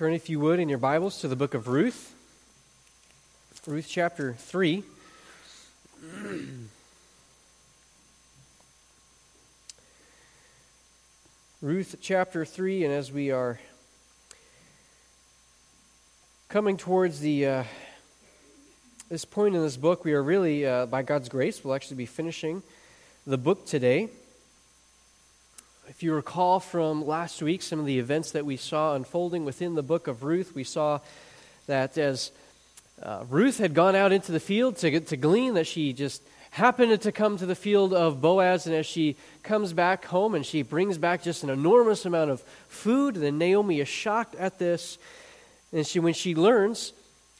Turn, if you would, in your Bibles to the book of Ruth, Ruth chapter 3. Ruth chapter 3, and as we are coming towards the uh, this point in this book, we are really, uh, by God's grace, we'll actually be finishing the book today. If you recall from last week, some of the events that we saw unfolding within the book of Ruth, we saw that as uh, Ruth had gone out into the field to, to glean, that she just happened to come to the field of Boaz, and as she comes back home and she brings back just an enormous amount of food, then Naomi is shocked at this. And she, when she learns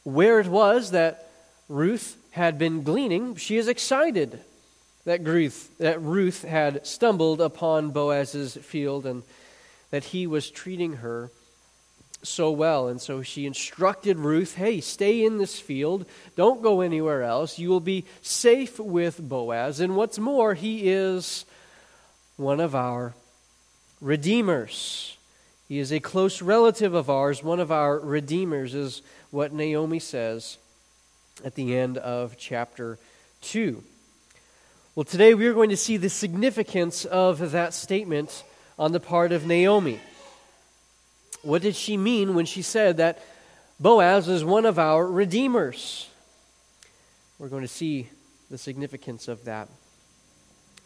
where it was that Ruth had been gleaning, she is excited that Ruth, that Ruth had stumbled upon Boaz's field and that he was treating her so well. And so she instructed Ruth hey, stay in this field, don't go anywhere else. You will be safe with Boaz. And what's more, he is one of our redeemers. He is a close relative of ours, one of our redeemers, is what Naomi says at the end of chapter 2. Well, today we are going to see the significance of that statement on the part of Naomi. What did she mean when she said that Boaz is one of our redeemers? We're going to see the significance of that.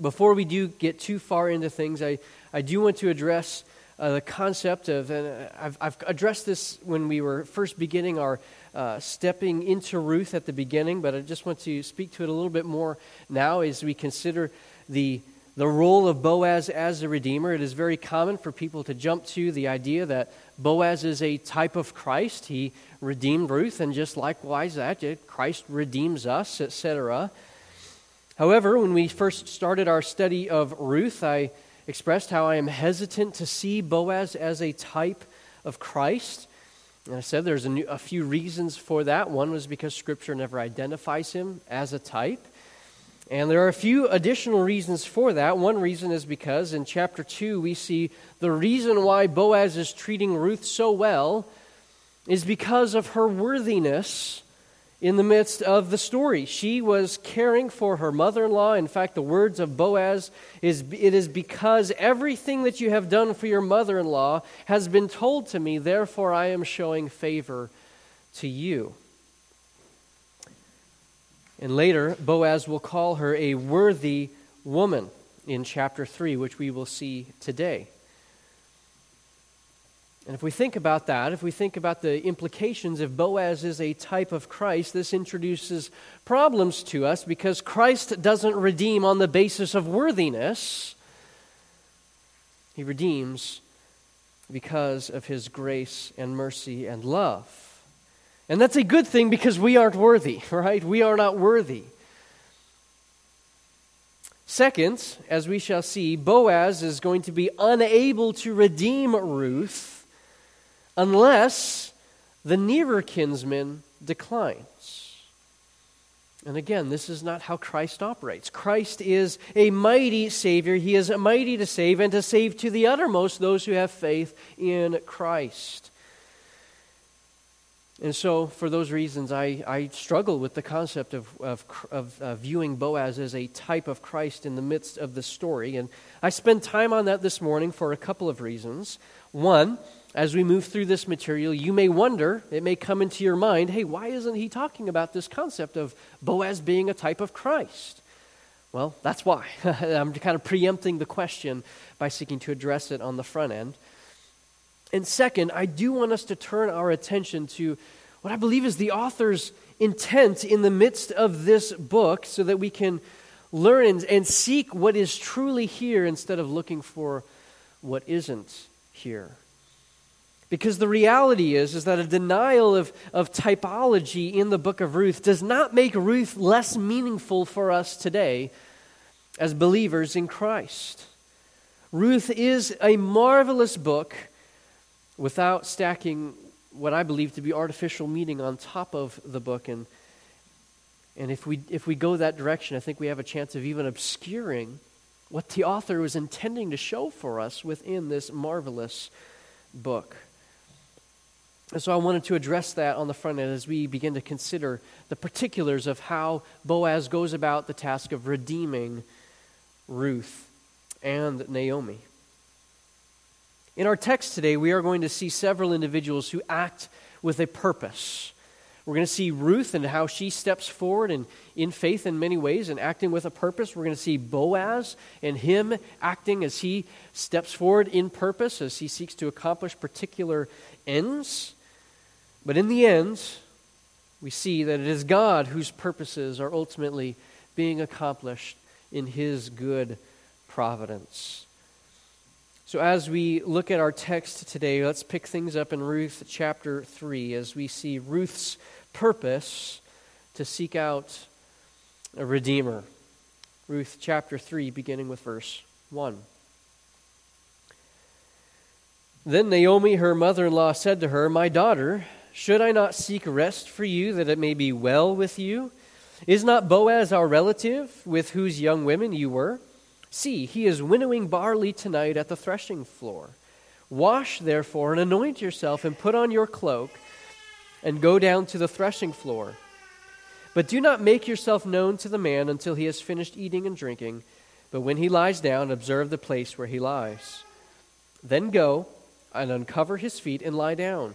Before we do get too far into things, I, I do want to address uh, the concept of, and I've, I've addressed this when we were first beginning our uh, stepping into Ruth at the beginning, but I just want to speak to it a little bit more now as we consider the, the role of Boaz as a redeemer. It is very common for people to jump to the idea that Boaz is a type of Christ. He redeemed Ruth, and just likewise that, Christ redeems us, etc. However, when we first started our study of Ruth, I expressed how I am hesitant to see Boaz as a type of Christ. And I said there's a, new, a, few reasons for that. One was because Scripture never identifies him as a type. And there are a few additional reasons for that. One reason is because in chapter 2, we see the reason why Boaz is treating Ruth so well is because of her worthiness in the midst of the story. She was caring for her mother in law. In fact, the words of Boaz is it is because everything that you have done for your mother in law has been told to me, therefore I am showing favor to you. And later, Boaz will call her a worthy woman in chapter 3, which we will see today. And if we think about that, if we think about the implications if Boaz is a type of Christ, this introduces problems to us because Christ doesn't redeem on the basis of worthiness. He redeems because of his grace and mercy and love. And that's a good thing because we aren't worthy, right? We are not worthy. Second, as we shall see, Boaz is going to be unable to redeem Ruth unless the nearer kinsman declines. And again, this is not how Christ operates. Christ is a mighty Savior. He is mighty to save and to save to the uttermost those who have faith in Christ. And so, for those reasons, I, I struggle with the concept of, of, of uh, viewing Boaz as a type of Christ in the midst of the story. And I spend time on that this morning for a couple of reasons. One, as we move through this material, you may wonder, it may come into your mind, hey, why isn't he talking about this concept of Boaz being a type of Christ? Well, that's why. I'm kind of preempting the question by seeking to address it on the front end. And second, I do want us to turn our attention to what I believe is the author's intent in the midst of this book so that we can learn and, and seek what is truly here instead of looking for what isn't here. Because the reality is, is that a denial of, of typology in the book of Ruth does not make Ruth less meaningful for us today as believers in Christ. Ruth is a marvelous book without stacking what I believe to be artificial meaning on top of the book. And, and if, we, if we go that direction, I think we have a chance of even obscuring what the author was intending to show for us within this marvelous book. And so I wanted to address that on the front end as we begin to consider the particulars of how Boaz goes about the task of redeeming Ruth and Naomi. In our text today, we are going to see several individuals who act with a purpose. We're going to see Ruth and how she steps forward and in faith in many ways and acting with a purpose. We're going to see Boaz and him acting as he steps forward in purpose, as he seeks to accomplish particular ends. But in the end, we see that it is God whose purposes are ultimately being accomplished in his good providence. So, as we look at our text today, let's pick things up in Ruth chapter 3 as we see Ruth's purpose to seek out a redeemer. Ruth chapter 3, beginning with verse 1. Then Naomi, her mother in law, said to her, My daughter, should I not seek rest for you that it may be well with you? Is not Boaz our relative, with whose young women you were? See, he is winnowing barley tonight at the threshing floor. Wash, therefore, and anoint yourself, and put on your cloak, and go down to the threshing floor. But do not make yourself known to the man until he has finished eating and drinking. But when he lies down, observe the place where he lies. Then go and uncover his feet and lie down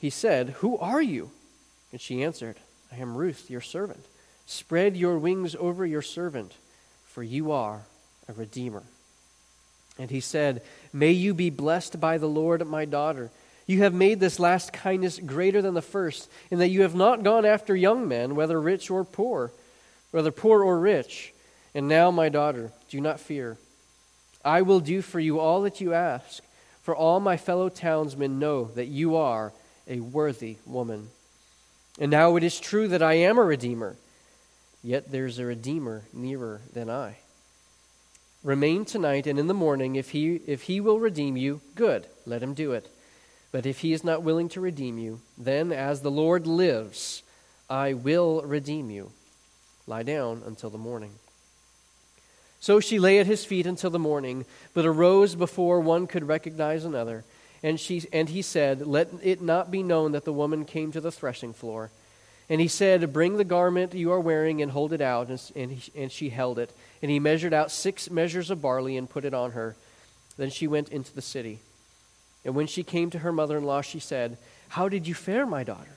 He said, Who are you? And she answered, I am Ruth, your servant. Spread your wings over your servant, for you are a redeemer. And he said, May you be blessed by the Lord, my daughter. You have made this last kindness greater than the first, in that you have not gone after young men, whether rich or poor, whether poor or rich. And now, my daughter, do not fear. I will do for you all that you ask, for all my fellow townsmen know that you are a worthy woman. And now it is true that I am a redeemer, yet there's a redeemer nearer than I. Remain tonight, and in the morning, if he, if he will redeem you, good, let him do it. But if he is not willing to redeem you, then as the Lord lives, I will redeem you. Lie down until the morning. So she lay at his feet until the morning, but arose before one could recognize another. And, she, and he said, Let it not be known that the woman came to the threshing floor. And he said, Bring the garment you are wearing and hold it out. And, and, he, and she held it. And he measured out six measures of barley and put it on her. Then she went into the city. And when she came to her mother in law, she said, How did you fare, my daughter?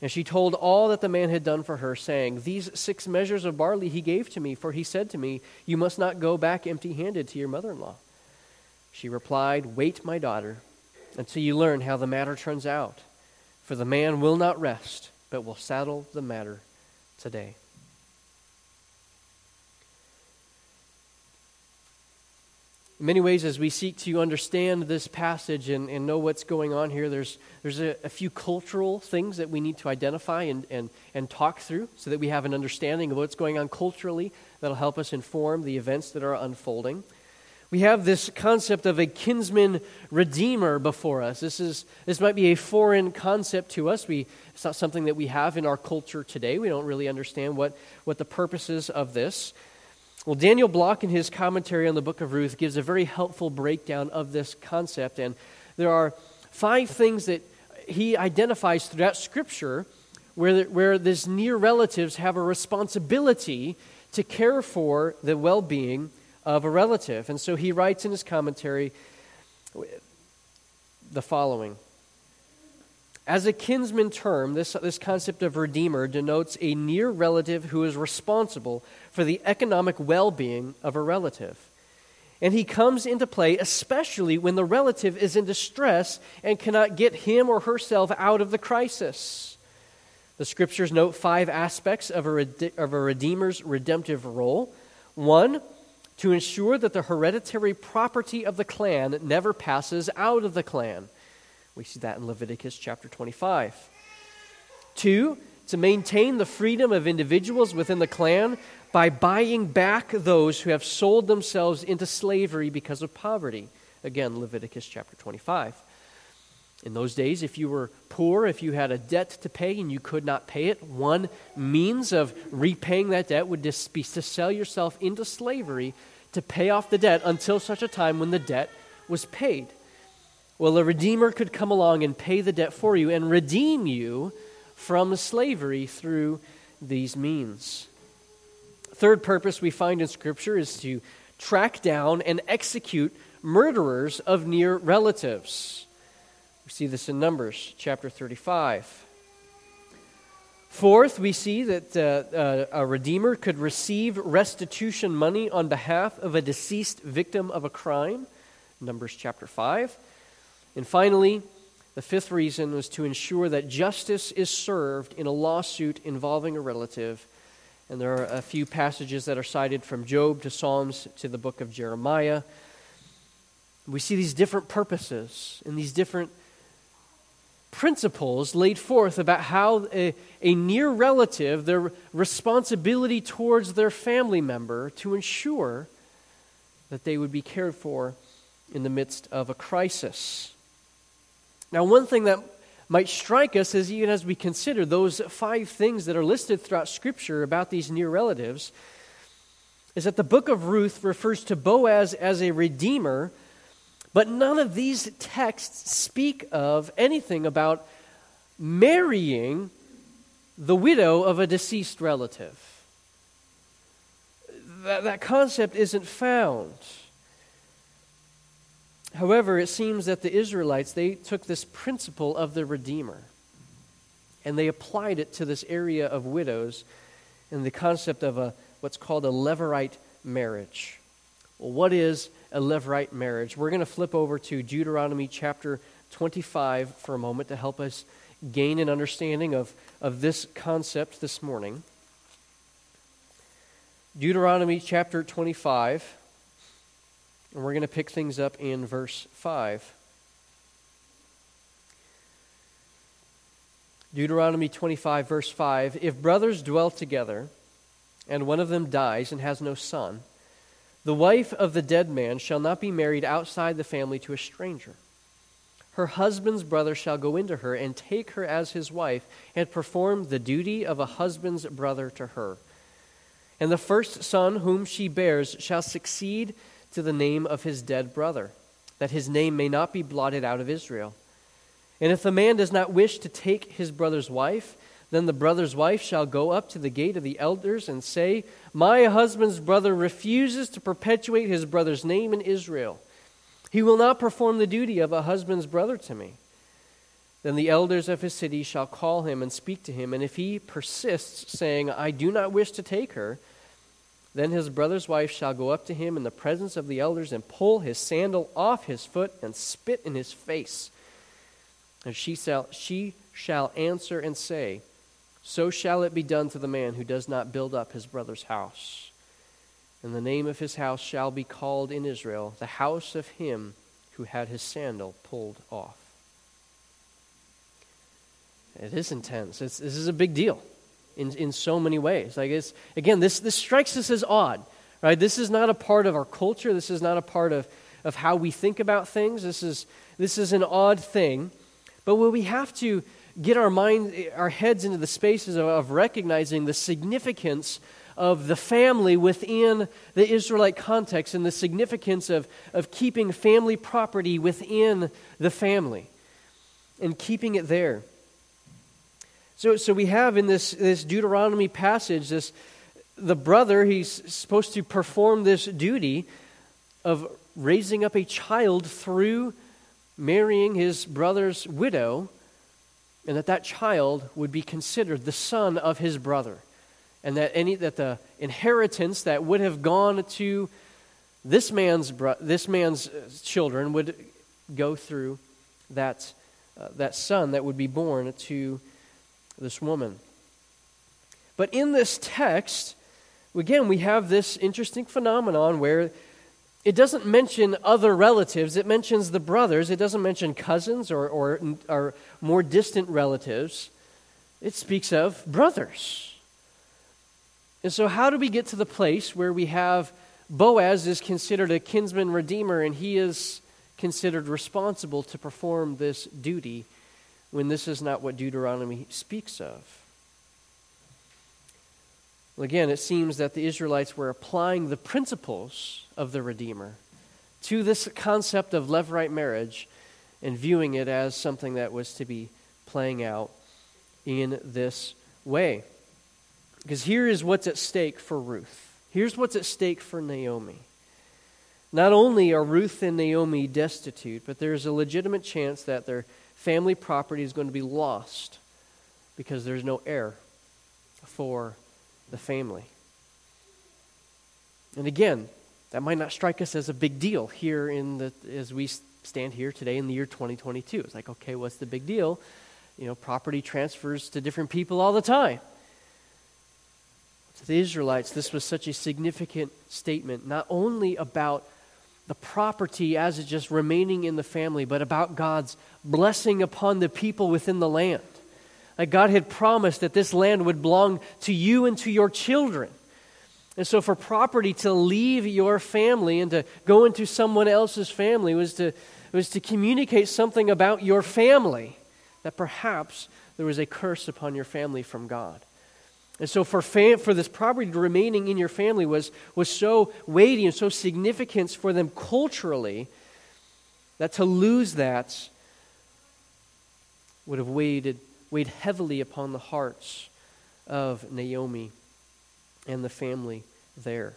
And she told all that the man had done for her, saying, These six measures of barley he gave to me, for he said to me, You must not go back empty handed to your mother in law. She replied, Wait, my daughter until you learn how the matter turns out. For the man will not rest, but will settle the matter today. In many ways, as we seek to understand this passage and, and know what's going on here, there's, there's a, a few cultural things that we need to identify and, and, and talk through so that we have an understanding of what's going on culturally that'll help us inform the events that are unfolding we have this concept of a kinsman redeemer before us. This, is, this might be a foreign concept to us. We, it's not something that we have in our culture today. We don't really understand what, what the purpose is of this. Well, Daniel Block, in his commentary on the book of Ruth, gives a very helpful breakdown of this concept. And there are five things that he identifies throughout Scripture where, where these near relatives have a responsibility to care for the well being of a relative. And so he writes in his commentary the following As a kinsman term, this, this concept of redeemer denotes a near relative who is responsible for the economic well being of a relative. And he comes into play especially when the relative is in distress and cannot get him or herself out of the crisis. The scriptures note five aspects of a, of a redeemer's redemptive role. One, to ensure that the hereditary property of the clan never passes out of the clan. We see that in Leviticus chapter 25. Two, to maintain the freedom of individuals within the clan by buying back those who have sold themselves into slavery because of poverty. Again, Leviticus chapter 25. In those days, if you were poor, if you had a debt to pay and you could not pay it, one means of repaying that debt would just be to sell yourself into slavery to pay off the debt until such a time when the debt was paid. Well, a redeemer could come along and pay the debt for you and redeem you from slavery through these means. Third purpose we find in Scripture is to track down and execute murderers of near relatives. We see this in Numbers chapter 35. Fourth, we see that uh, uh, a redeemer could receive restitution money on behalf of a deceased victim of a crime. Numbers chapter 5. And finally, the fifth reason was to ensure that justice is served in a lawsuit involving a relative. And there are a few passages that are cited from Job to Psalms to the book of Jeremiah. We see these different purposes and these different principles laid forth about how a, a, near relative, their responsibility towards their family member to ensure that they would be cared for in the midst of a crisis. Now, one thing that might strike us is even as we consider those five things that are listed throughout Scripture about these near relatives, is that the book of Ruth refers to Boaz as a redeemer but none of these texts speak of anything about marrying the widow of a deceased relative. That, that concept isn't found. However, it seems that the Israelites, they took this principle of the Redeemer and they applied it to this area of widows and the concept of a, what's called a Levirate marriage. Well, what is a Levirate marriage? We're going to flip over to Deuteronomy chapter 25 for a moment to help us gain an understanding of, of this concept this morning. Deuteronomy chapter 25, and we're going to pick things up in verse 5. Deuteronomy 25, verse 5 If brothers dwell together, and one of them dies and has no son, the wife of the dead man shall not be married outside the family to a stranger. Her husband's brother shall go into her and take her as his wife and perform the duty of a husband's brother to her. And the first son whom she bears shall succeed to the name of his dead brother, that his name may not be blotted out of Israel. And if the man does not wish to take his brother's wife, then the brother's wife shall go up to the gate of the elders and say, My husband's brother refuses to perpetuate his brother's name in Israel. He will not perform the duty of a husband's brother to me. Then the elders of his city shall call him and speak to him, and if he persists, saying, I do not wish to take her, then his brother's wife shall go up to him in the presence of the elders and pull his sandal off his foot and spit in his face. And she shall, she shall answer and say, so shall it be done to the man who does not build up his brother's house. And the name of his house shall be called in Israel the house of him who had his sandal pulled off. It is intense. It's, this is a big deal in, in so many ways. Like it's, again, this, this strikes us as odd, right? This is not a part of our culture. This is not a part of, of how we think about things. This is, this is an odd thing. But what we have to get our mind, our heads into the spaces of, of recognizing the significance of the family within the Israelite context and the significance of, of keeping family property within the family and keeping it there. So, so we have in this, this Deuteronomy passage this the brother, he's supposed to perform this duty of raising up a child through marrying his brother's widow and that that child would be considered the son of his brother and that any that the inheritance that would have gone to this man's bro- this man's uh, children would go through that uh, that son that would be born to this woman. But in this text again we have this interesting phenomenon where it doesn't mention other relatives, it mentions the brothers. It doesn't mention cousins or, or, or more distant relatives. It speaks of brothers. And so, how do we get to the place where we have Boaz is considered a kinsman redeemer and he is considered responsible to perform this duty when this is not what Deuteronomy speaks of? Well, again, it seems that the Israelites were applying the principles of the Redeemer to this concept of levirate marriage and viewing it as something that was to be playing out in this way. Because here is what's at stake for Ruth. Here's what's at stake for Naomi. Not only are Ruth and Naomi destitute, but there's a legitimate chance that their family property is going to be lost because there's no heir for the family. And again, that might not strike us as a big deal here in the as we stand here today in the year 2022. It's like, okay, what's the big deal? You know, property transfers to different people all the time. To the Israelites, this was such a significant statement, not only about the property as it just remaining in the family, but about God's blessing upon the people within the land. Like God had promised that this land would belong to you and to your children. And so, for property to leave your family and to go into someone else's family was to, was to communicate something about your family, that perhaps there was a curse upon your family from God. And so, for, fam- for this property remaining in your family was, was so weighty and so significant for them culturally that to lose that would have weighed, weighed heavily upon the hearts of Naomi and the family there.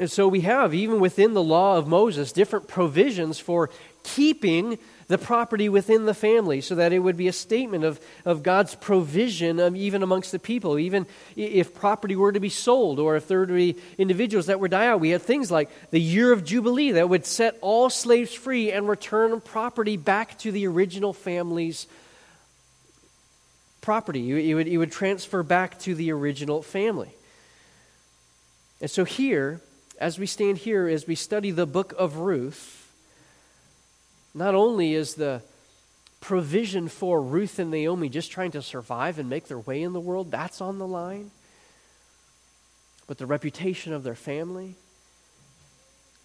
And so we have, even within the law of Moses, different provisions for keeping the property within the family so that it would be a statement of, of God's provision of even amongst the people. Even if property were to be sold or if there were to be individuals that were die out, we had things like the year of Jubilee that would set all slaves free and return property back to the original family's property. You, you, would, it would transfer back to the original family. And so, here, as we stand here, as we study the book of Ruth, not only is the provision for Ruth and Naomi just trying to survive and make their way in the world, that's on the line, but the reputation of their family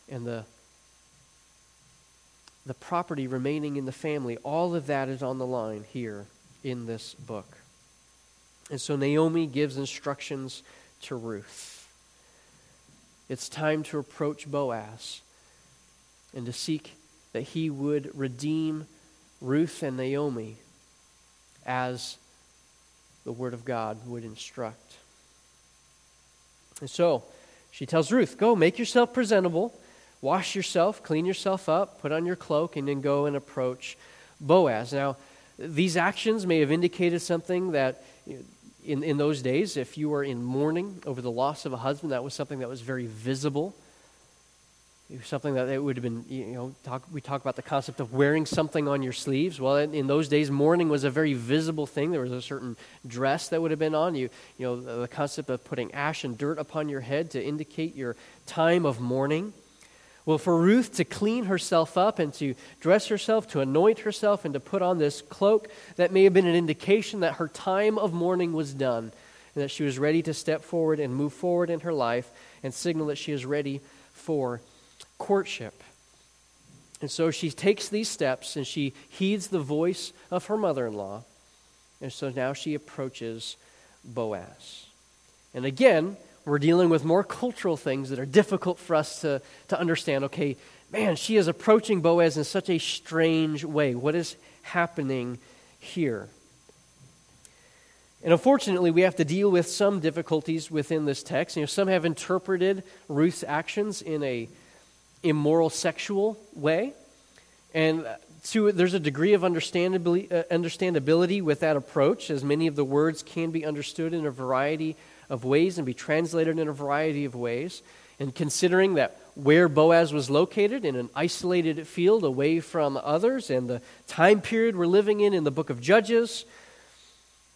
and the the property remaining in the family, all of that is on the line here in this book. And so Naomi gives instructions to Ruth. It's time to approach Boaz and to seek that he would redeem Ruth and Naomi as the Word of God would instruct. And so she tells Ruth, Go, make yourself presentable, wash yourself, clean yourself up, put on your cloak, and then go and approach Boaz. Now, these actions may have indicated something that in, in those days, if you were in mourning over the loss of a husband, that was something that was very visible. It was something that it would have been, you know, talk, we talk about the concept of wearing something on your sleeves. Well, in, in, those days, mourning was a very visible thing. There was a certain dress that would have been on you. You know, the, the concept of putting ash and dirt upon your head to indicate your time of mourning. Well, for Ruth to clean herself up and to dress herself, to anoint herself, and to put on this cloak, that may have been an indication that her time of mourning was done and that she was ready to step forward and move forward in her life and signal that she is ready for courtship. And so she takes these steps and she heeds the voice of her mother in law. And so now she approaches Boaz. And again, we're dealing with more cultural things that are difficult for us to, to understand. Okay, man, she is approaching Boaz in such a strange way. What is happening here? And unfortunately, we have to deal with some difficulties within this text. You know, some have interpreted Ruth's actions in a immoral sexual way. And to, there's a degree of understandability, uh, understandability with that approach, as many of the words can be understood in a variety of ways and be translated in a variety of ways. And considering that where Boaz was located in an isolated field away from others and the time period we're living in in the book of Judges,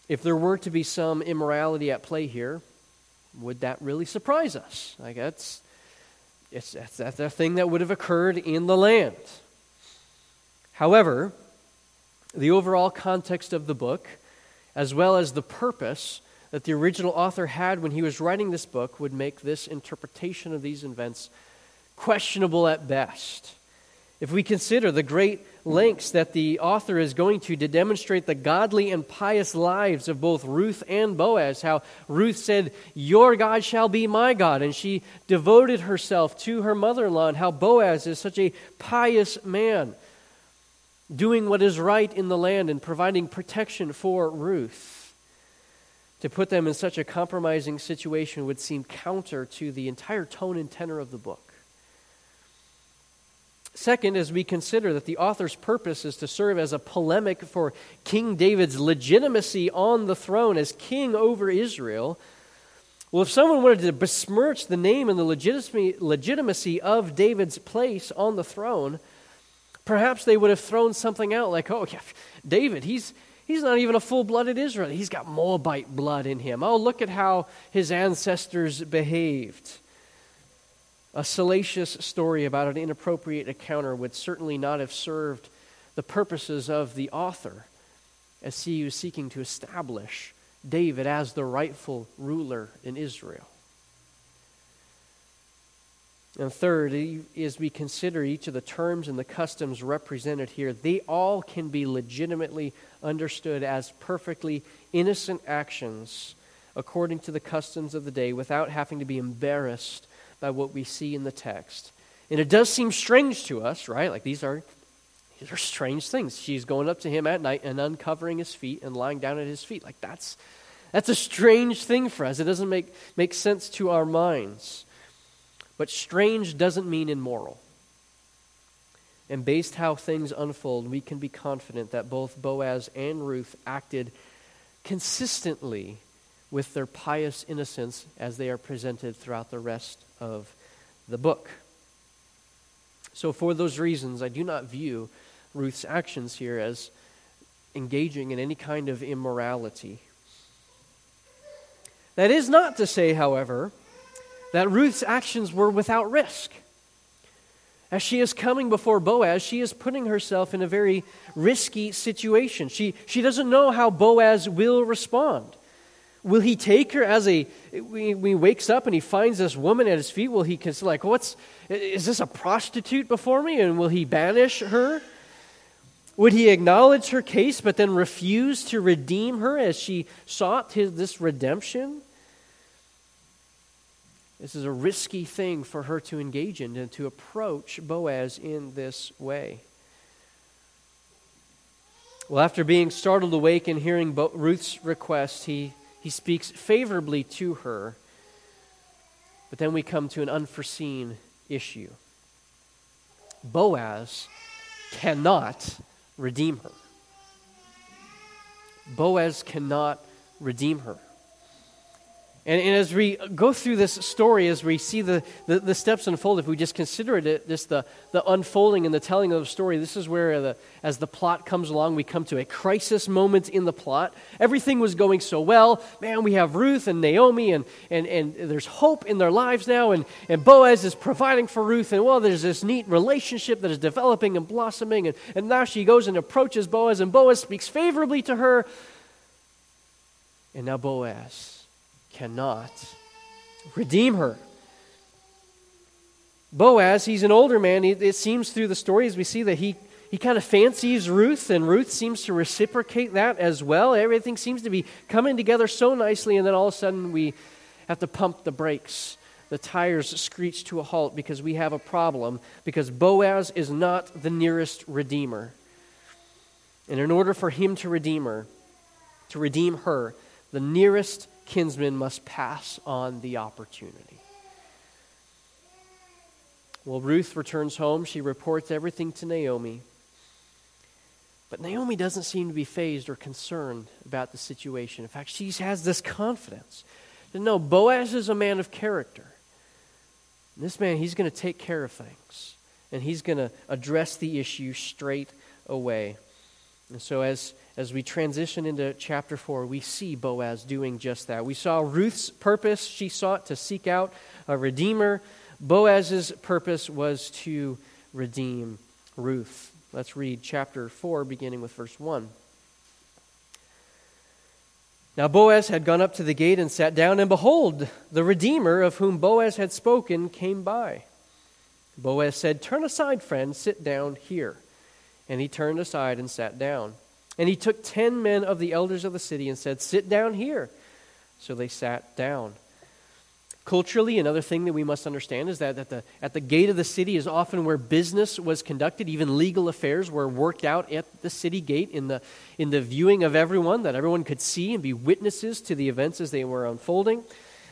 if there were to be some immorality at play here, would that really surprise us? Like that's It's, that's, that's a thing that would have occurred in the land. However, the overall context of the book, as well as the purpose that the original author had when he was writing this book, would make this interpretation of these events questionable at best. If we consider the great lengths that the author is going to to demonstrate the godly and pious lives of both Ruth and Boaz, how Ruth said, Your God shall be my God, and she devoted herself to her mother in law, and how Boaz is such a pious man, doing what is right in the land and providing protection for Ruth. To put them in such a compromising situation would seem counter to the entire tone and tenor of the book. Second, as we consider that the author's purpose is to serve as a polemic for King David's legitimacy on the throne as king over Israel, well, if someone wanted to besmirch the name and the legitimacy of David's place on the throne, perhaps they would have thrown something out like, oh, yeah, David, he's, he's not even a full blooded Israelite. He's got Moabite blood in him. Oh, look at how his ancestors behaved. A salacious story about an inappropriate encounter would certainly not have served the purposes of the author as he was seeking to establish David as the rightful ruler in Israel. And third, as we consider each of the terms and the customs represented here, they all can be legitimately understood as perfectly innocent actions according to the customs of the day without having to be embarrassed by what we see in the text. And it does seem strange to us, right? Like these are these are strange things. She's going up to him at night and uncovering his feet and lying down at his feet. Like that's that's a strange thing for us. It doesn't make, make sense to our minds. But strange doesn't mean immoral. And based how things unfold, we can be confident that both Boaz and Ruth acted consistently with their pious innocence as they are presented throughout the rest of the book. So, for those reasons, I do not view Ruth's actions here as engaging in any kind of immorality. That is not to say, however, that Ruth's actions were without risk. As she is coming before Boaz, she is putting herself in a very risky situation. She, she doesn't know how Boaz will respond. Will he take her as a, when he wakes up and he finds this woman at his feet, will he consider, like, what's, is this a prostitute before me? And will he banish her? Would he acknowledge her case but then refuse to redeem her as she sought his, this redemption? This is a risky thing for her to engage in and to approach Boaz in this way. Well, after being startled awake and hearing Ruth's request, he he speaks favorably to her. But then we come to an unforeseen issue. Boaz cannot redeem her. Boaz cannot redeem her. And, and, as we go through this story, as we see the, the, the, steps unfold, if we just consider it just the, the unfolding and the telling of the story, this is where, the, as the plot comes along, we come to a crisis moment in the plot. Everything was going so well. Man, we have Ruth and Naomi, and, and, and there's hope in their lives now, and, and Boaz is providing for Ruth, and well, there's this neat relationship that is developing and blossoming, and, and now she goes and approaches Boaz, and Boaz speaks favorably to her. And now Boaz cannot redeem her. Boaz, he's an older man. It seems through the stories we see that he, he kind of fancies Ruth, and Ruth seems to reciprocate that as well. Everything seems to be coming together so nicely, and then all of a sudden we have to pump the brakes. The tires screech to a halt because we have a problem, because Boaz is not the nearest redeemer. And in order for him to redeem her, to redeem her, the nearest kinsman must pass on the opportunity. Well, Ruth returns home. She reports everything to Naomi. But Naomi doesn't seem to be fazed or concerned about the situation. In fact, she has this confidence no, Boaz is a man of character. And this man, he's going to take care of things, and he's going to address the issue straight away. And so, as as we transition into chapter 4, we see Boaz doing just that. We saw Ruth's purpose. She sought to seek out a redeemer. Boaz's purpose was to redeem Ruth. Let's read chapter 4, beginning with verse 1. Now Boaz had gone up to the gate and sat down, and behold, the Redeemer of whom Boaz had spoken came by. Boaz said, Turn aside, friend, sit down here. And he turned aside and sat down. And he took ten men of the elders of the city and said, Sit down here. So they sat down. Culturally, another thing that we must understand is that at the, at the gate of the city is often where business was conducted. Even legal affairs were worked out at the city gate in the, in the viewing of everyone, that everyone could see and be witnesses to the events as they were unfolding.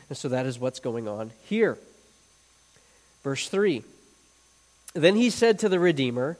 And so that is what's going on here. Verse 3 Then he said to the Redeemer,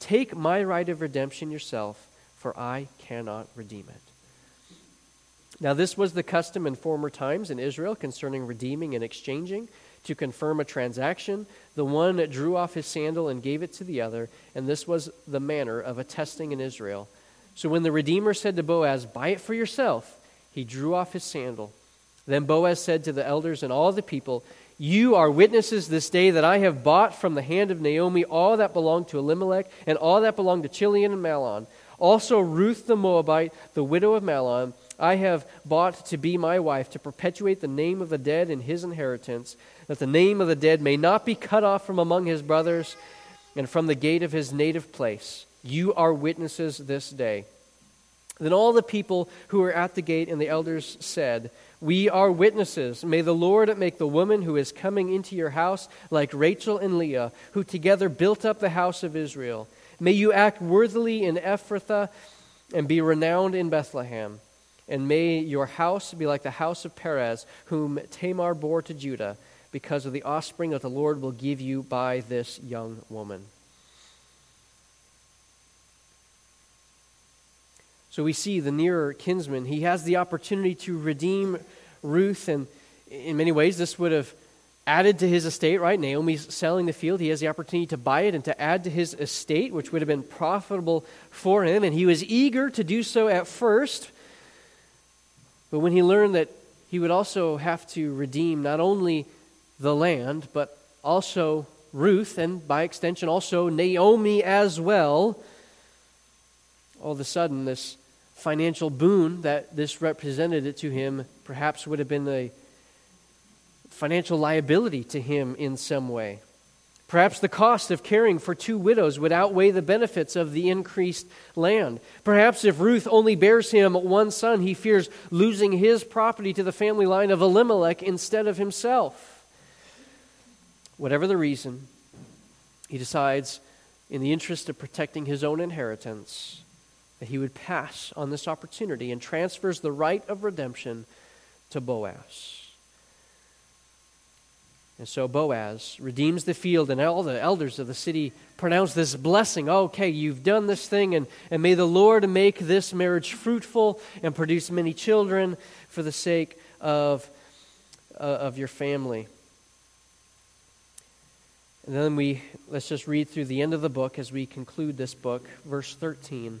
Take my right of redemption yourself, for I cannot redeem it. Now, this was the custom in former times in Israel concerning redeeming and exchanging. To confirm a transaction, the one drew off his sandal and gave it to the other, and this was the manner of attesting in Israel. So when the Redeemer said to Boaz, Buy it for yourself, he drew off his sandal. Then Boaz said to the elders and all the people, You are witnesses this day that I have bought from the hand of Naomi all that belonged to Elimelech and all that belonged to Chilion and Mahlon. Also Ruth the Moabite, the widow of Mahlon I have bought to be my wife, to perpetuate the name of the dead in his inheritance, that the name of the dead may not be cut off from among his brothers and from the gate of his native place. You are witnesses this day. Then all the people who were at the gate and the elders said, We are witnesses. May the Lord make the woman who is coming into your house like Rachel and Leah, who together built up the house of Israel. May you act worthily in Ephrathah and be renowned in Bethlehem. And may your house be like the house of Perez, whom Tamar bore to Judah, because of the offspring that the Lord will give you by this young woman. So we see the nearer kinsman. He has the opportunity to redeem Ruth, and in many ways, this would have added to his estate, right? Naomi's selling the field. He has the opportunity to buy it and to add to his estate, which would have been profitable for him. And he was eager to do so at first but when he learned that he would also have to redeem not only the land, but also Ruth, and by extension also Naomi as well, all of a sudden this financial boon that this represented it to him perhaps would have been a financial liability to him in some way. Perhaps the cost of caring for two widows would outweigh the benefits of the increased land. Perhaps if Ruth only bears him one son, he fears losing his property to the family line of Elimelech instead of himself. Whatever the reason, he decides, in the interest of protecting his own inheritance, that he would pass on this opportunity and transfers the right of redemption to Boaz. And so Boaz redeems the field, and all the elders of the city pronounce this blessing. Okay, you've done this thing, and, and may the Lord make this marriage fruitful and produce many children for the sake of, uh, of your family. And then we, let's just read through the end of the book as we conclude this book, verse 13.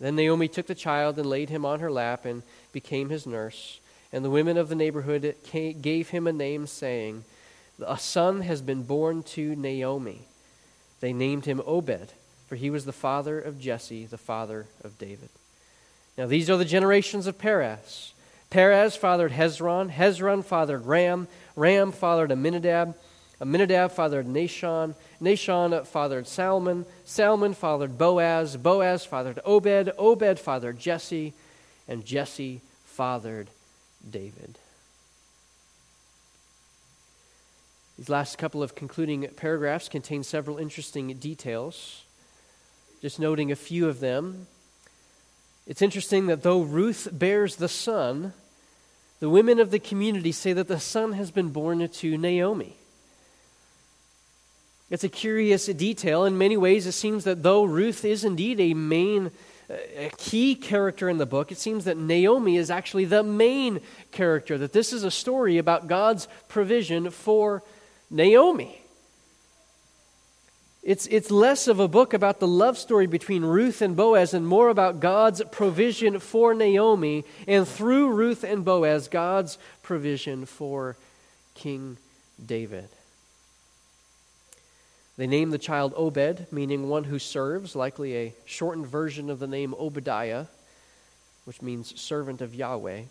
Then Naomi took the child and laid him on her lap and became his nurse. And the women of the neighborhood gave him a name, saying, A son has been born to Naomi. They named him Obed, for he was the father of Jesse, the father of David. Now, these are the generations of Perez. Perez fathered Hezron. Hezron fathered Ram. Ram fathered Amminadab. Amminadab fathered Nahshon. Nahshon fathered Salmon. Salmon fathered Boaz. Boaz fathered Obed. Obed fathered Jesse. And Jesse fathered David. These last couple of concluding paragraphs contain several interesting details. Just noting a few of them. It's interesting that though Ruth bears the son, the women of the community say that the son has been born to Naomi. It's a curious detail. In many ways, it seems that though Ruth is indeed a main, a key character in the book, it seems that Naomi is actually the main character, that this is a story about God's provision for Naomi. It's, it's less of a book about the love story between Ruth and Boaz and more about God's provision for Naomi, and through Ruth and Boaz, God's provision for King David. They named the child Obed, meaning one who serves, likely a shortened version of the name Obadiah, which means servant of Yahweh.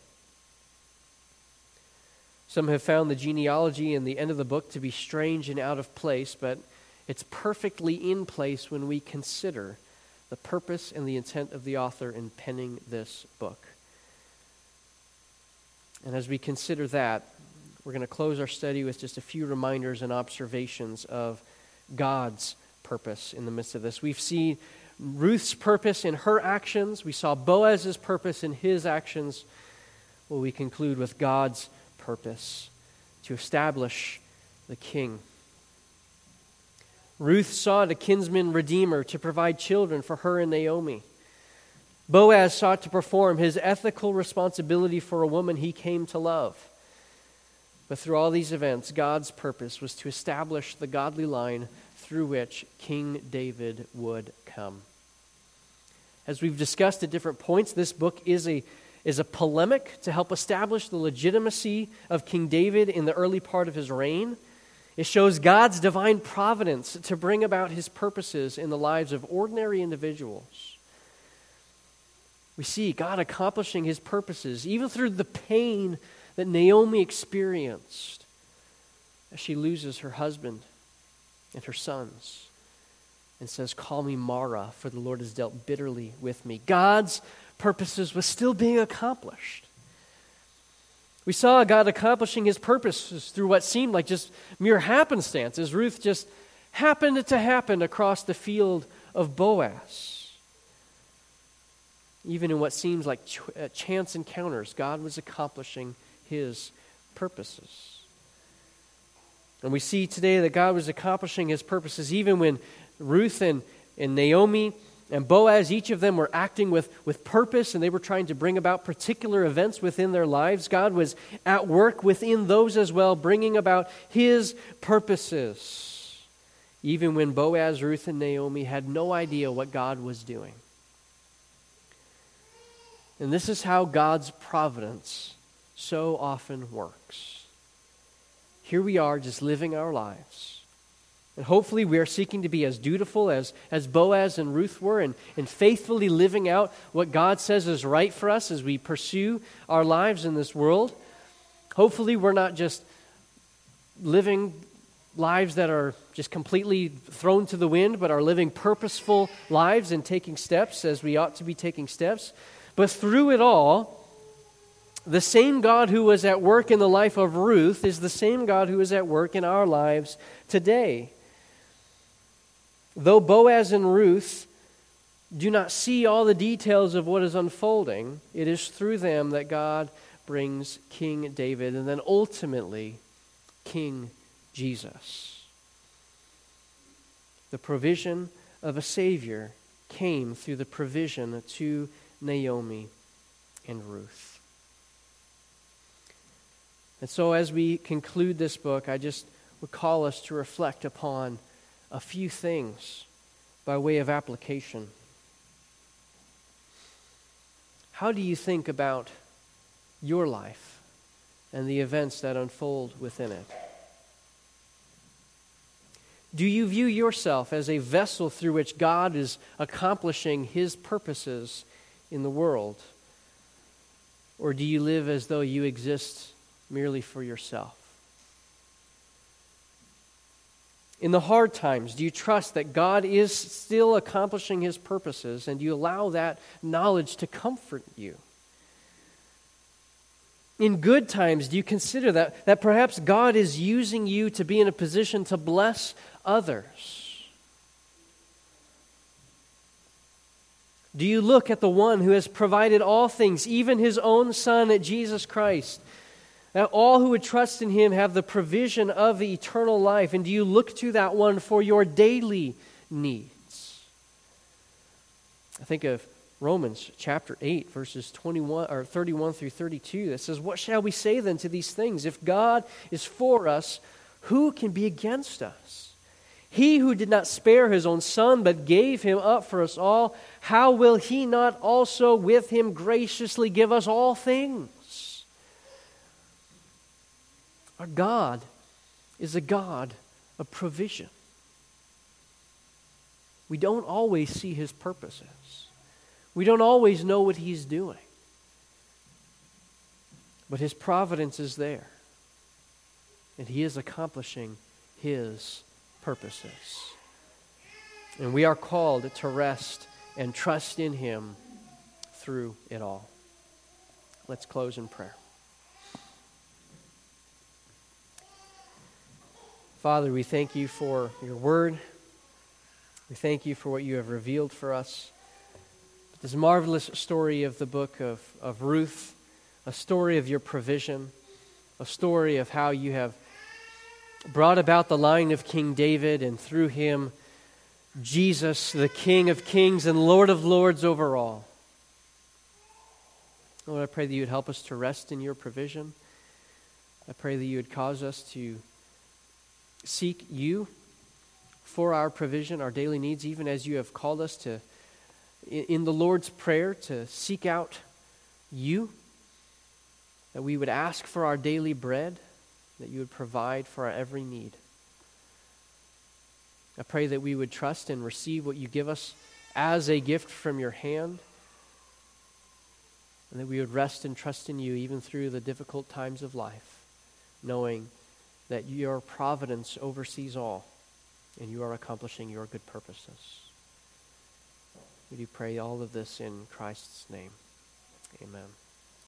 Some have found the genealogy in the end of the book to be strange and out of place, but it's perfectly in place when we consider the purpose and the intent of the author in penning this book. And as we consider that, we're going to close our study with just a few reminders and observations of God's purpose in the midst of this. We've seen Ruth's purpose in her actions, we saw Boaz's purpose in his actions. Well, we conclude with God's purpose to establish the king. Ruth sought a kinsman redeemer to provide children for her and Naomi. Boaz sought to perform his ethical responsibility for a woman he came to love. But through all these events, God's purpose was to establish the godly line through which King David would come. As we've discussed at different points, this book is a, is a polemic to help establish the legitimacy of King David in the early part of his reign it shows God's divine providence to bring about his purposes in the lives of ordinary individuals. We see God accomplishing his purposes even through the pain that Naomi experienced as she loses her husband and her sons and says, Call me Mara, for the Lord has dealt bitterly with me. God's purposes was still being accomplished. We saw God accomplishing his purposes through what seemed like just mere happenstance, as Ruth just happened to happen across the field of Boaz. Even in what seems like uh, chance encounters, God was accomplishing his purposes. And we see today that God was accomplishing his purposes even when Ruth and, and Naomi and Boaz, each of them were acting with, with purpose and they were trying to bring about particular events within their lives. God was at work within those as well, bringing about his purposes. Even when Boaz, Ruth, and Naomi had no idea what God was doing. And this is how God's providence so often works. Here we are just living our lives and hopefully, we are seeking to be as dutiful as, as Boaz and Ruth were and, and faithfully living out what God says is right for us as we pursue our lives in this world. Hopefully, we're not just living lives that are just completely thrown to the wind, but are living purposeful lives and taking steps as we ought to be taking steps. But through it all, the same God who was at work in the life of Ruth is the same God who is at work in our lives today. Though Boaz and Ruth do not see all the details of what is unfolding, it is through them that God brings King David and then ultimately King Jesus. The provision of a Savior came through the provision to Naomi and Ruth. And so, as we conclude this book, I just would call us to reflect upon a few things by way of application. How do you think about your life and the events that unfold within it? Do you view yourself as a vessel through which God is accomplishing his purposes in the world? Or do you live as though you exist merely for yourself? In the hard times, do you trust that God is still accomplishing his purposes and do you allow that knowledge to comfort you? In good times, do you consider that, that perhaps God is using you to be in a position to bless others? Do you look at the one who has provided all things, even his own Son, Jesus Christ? That all who would trust in him have the provision of eternal life. And do you look to that one for your daily needs? I think of Romans chapter 8, verses 21 or 31 through 32 that says, What shall we say then to these things? If God is for us, who can be against us? He who did not spare his own son, but gave him up for us all, how will he not also with him graciously give us all things? Our God is a God of provision. We don't always see his purposes. We don't always know what he's doing. But his providence is there. And he is accomplishing his purposes. And we are called to rest and trust in him through it all. Let's close in prayer. Father, we thank you for your word. We thank you for what you have revealed for us this marvelous story of the book of, of Ruth, a story of your provision, a story of how you have brought about the line of King David and through him, Jesus, the King of kings and Lord of lords over all. Lord, I pray that you would help us to rest in your provision. I pray that you would cause us to seek you for our provision, our daily needs, even as you have called us to in the Lord's Prayer to seek out you, that we would ask for our daily bread, that you would provide for our every need. I pray that we would trust and receive what you give us as a gift from your hand, and that we would rest and trust in you even through the difficult times of life, knowing that your providence oversees all, and you are accomplishing your good purposes. We do pray all of this in Christ's name. Amen.